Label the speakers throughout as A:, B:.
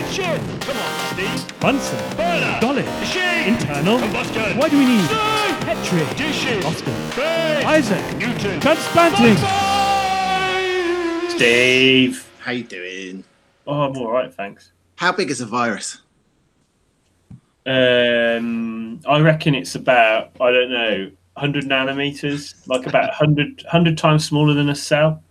A: Ignition! Come on, Steve.
B: Bunsen.
A: Burner.
B: Dolly.
A: Machine.
B: Internal.
A: Combustion.
B: Why do we need
A: Steam.
B: Petri?
A: Dishes.
B: Oscar.
A: Base.
B: Isaac.
A: Newton.
B: Transplanting.
A: Bye-bye.
C: How you doing?
D: Oh, I'm all right, thanks.
C: How big is a virus?
D: Um, I reckon it's about I don't know, 100 nanometers, like about 100, 100 times smaller than a cell.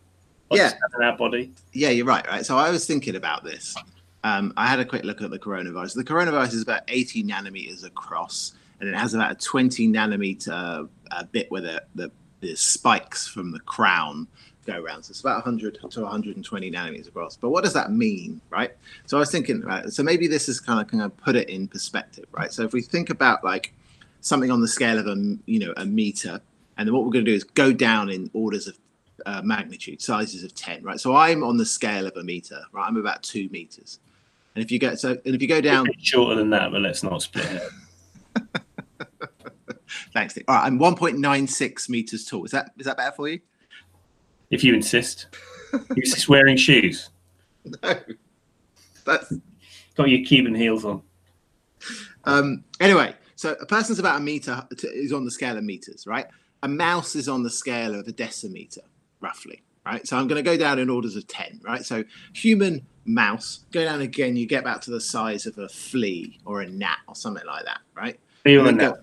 D: Like
C: Yeah.
D: a cell in our body.
C: Yeah, you're right. Right. So I was thinking about this. Um, I had a quick look at the coronavirus. The coronavirus is about 80 nanometers across, and it has about a 20 nanometer uh, bit where the, the the spikes from the crown go around. So it's about 100 to 120 nanometers across. But what does that mean, right? So I was thinking, right, so maybe this is kind of kind of put it in perspective, right? So if we think about like something on the scale of a you know a meter, and then what we're going to do is go down in orders of uh, magnitude, sizes of 10, right? So I'm on the scale of a meter, right? I'm about two meters. And if you get so, and if you go down,
D: shorter than that, but let's not split it.
C: thanks. All right, I'm 1.96 meters tall. Is that is that better for you?
D: If you insist. You insist wearing shoes.
C: No, that's
D: Got your Cuban heels on.
C: Um, anyway, so a person's about a meter is on the scale of meters, right? A mouse is on the scale of a decimeter, roughly, right? So I'm going to go down in orders of 10, right? So human mouse, go down again, you get back to the size of a flea or a gnat or something like that, right?
D: Feel
C: And then go-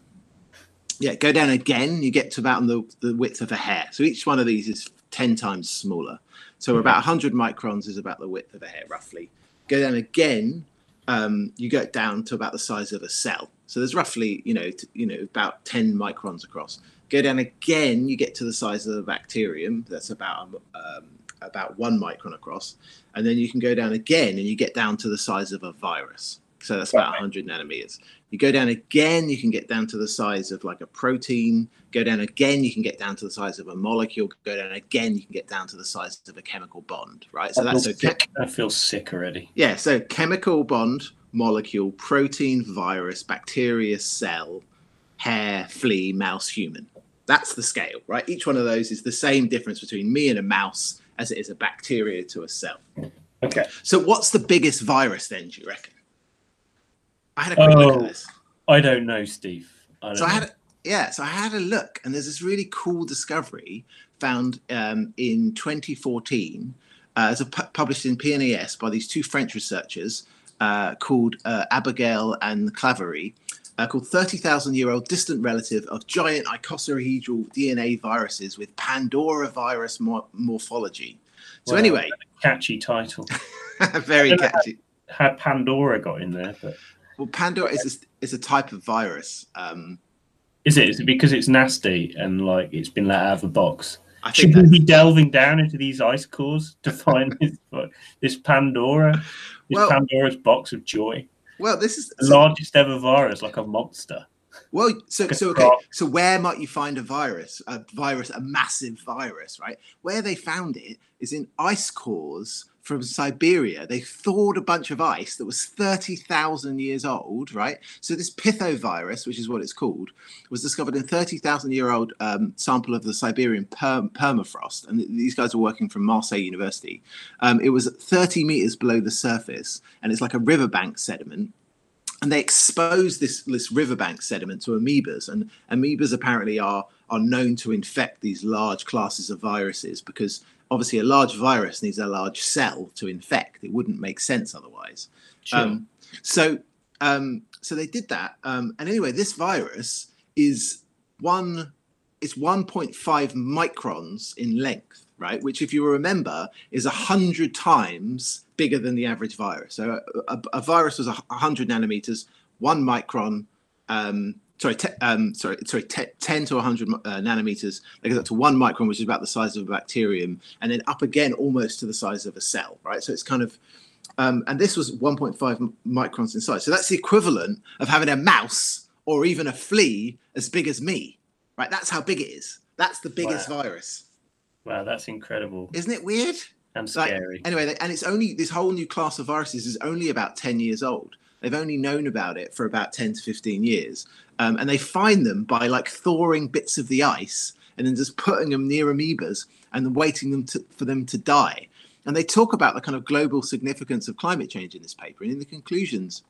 C: yeah, go down again, you get to about the, the width of a hair. So each one of these is 10 times smaller. So about 100 microns is about the width of a hair, roughly. Go down again, um, you get down to about the size of a cell. So there's roughly, you know, t- you know, about 10 microns across. Go down again, you get to the size of a bacterium. That's about um, about one micron across, and then you can go down again, and you get down to the size of a virus. So that's about 100 nanometers. You go down again, you can get down to the size of like a protein. Go down again, you can get down to the size of a molecule. Go down again, you can get down to the size of a chemical bond, right? So
D: I
C: that's okay.
D: sick. I feel sick already.
C: Yeah, so chemical bond, molecule, protein, virus, bacteria, cell, hair, flea, mouse, human. That's the scale, right? Each one of those is the same difference between me and a mouse as it is a bacteria to a cell.
D: Okay.
C: So, what's the biggest virus then, do you reckon? I had a quick look
D: Oh.
C: at this.
D: I don't know, Steve. I don't
C: So I
D: know.
C: had, yeah, so I had a look, and there's this really cool discovery found um, in 2014, uh, as a pu- published in PNAS by these two French researchers uh, called uh, Abergel and Claverie, uh, called 30,000 year old distant relative of giant icosahedral DNA viruses with Pandora virus mor- morphology. So
D: Wow.
C: anyway,
D: catchy title.
C: very catchy.
D: Had Pandora got in there, but
C: Well, Pandora is a, is a type of virus. Um,
D: is it? Is it because it's nasty and like it's been let out of the box?
C: I think
D: Should we be delving down into these ice cores to find this, this Pandora, this
C: Well-
D: Pandora's box of joy,
C: well, this is
D: the largest ever virus, like a monster?
C: Well, so so okay. So where might you find a virus? A virus, a massive virus, right? Where they found it is in ice cores from Siberia. They thawed a bunch of ice that was thirty thousand years old, right? So this pithovirus, which is what it's called, was discovered in thirty thousand year old um, sample of the Siberian perm- permafrost, and th- these guys were working from Marseille University. Um, it was thirty meters below the surface, and it's like a riverbank sediment and they expose this this riverbank sediment to amoebas. And amoebas apparently are are known to infect these large classes of viruses because obviously a large virus needs a large cell to infect. It wouldn't make sense otherwise.
D: Sure.
C: um, so um, so they did that. Um, and anyway this virus is one it's 1.5 microns in length right? Which if you remember is a hundred times bigger than the average virus. So a, a, virus was a 100 nanometers one micron um, sorry te- um, sorry sorry te- 10 to 100 uh, nanometers. That up to one micron which is about the size of a bacterium and then up again almost to the size of a cell right? So it's kind of um, and this was 1.5 microns in size. So that's the equivalent of having a mouse or even a flea as big as me right that's how big it is that's the biggest
D: Wow.
C: virus
D: wow, that's incredible
C: isn't it weird
D: and
C: like,
D: scary.
C: anyway, and it's only this whole new class of viruses is only about 10 years old. They've only known about it for about 10 to 15 years. Um, and they find them by like thawing bits of the ice and then just putting them near amoebas and waiting them to, for them to die. and they talk about the kind of global significance of climate change in this paper. And in the conclusions,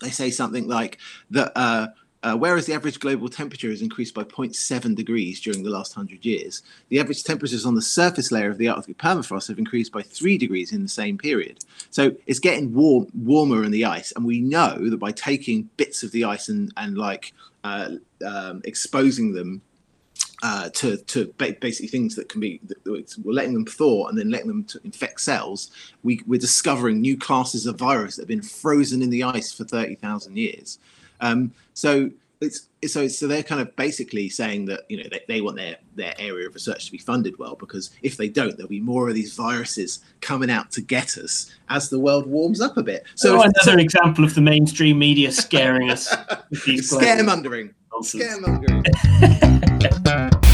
C: they say something like that. Uh, uh, whereas the average global temperature has increased by 0.7 degrees during the last 100 years, the average temperatures on the surface layer of the Arctic permafrost have increased by 3 degrees in the same period. So it's getting warm, warmer in the ice. And we know that by taking bits of the ice and, and like uh, um, exposing them uh, to to basically things that can be we're letting them thaw and then letting them infect cells. We, we're discovering new classes of virus that have been frozen in the ice for thirty thousand years. Um, so it's so so they're kind of basically saying that you know they, they want their their area of research to be funded well because if they don't there'll be more of these viruses coming out to get us as the world warms up a bit. So
D: oh, another so, example of the mainstream media scaring us
C: scaremongering. scaremongering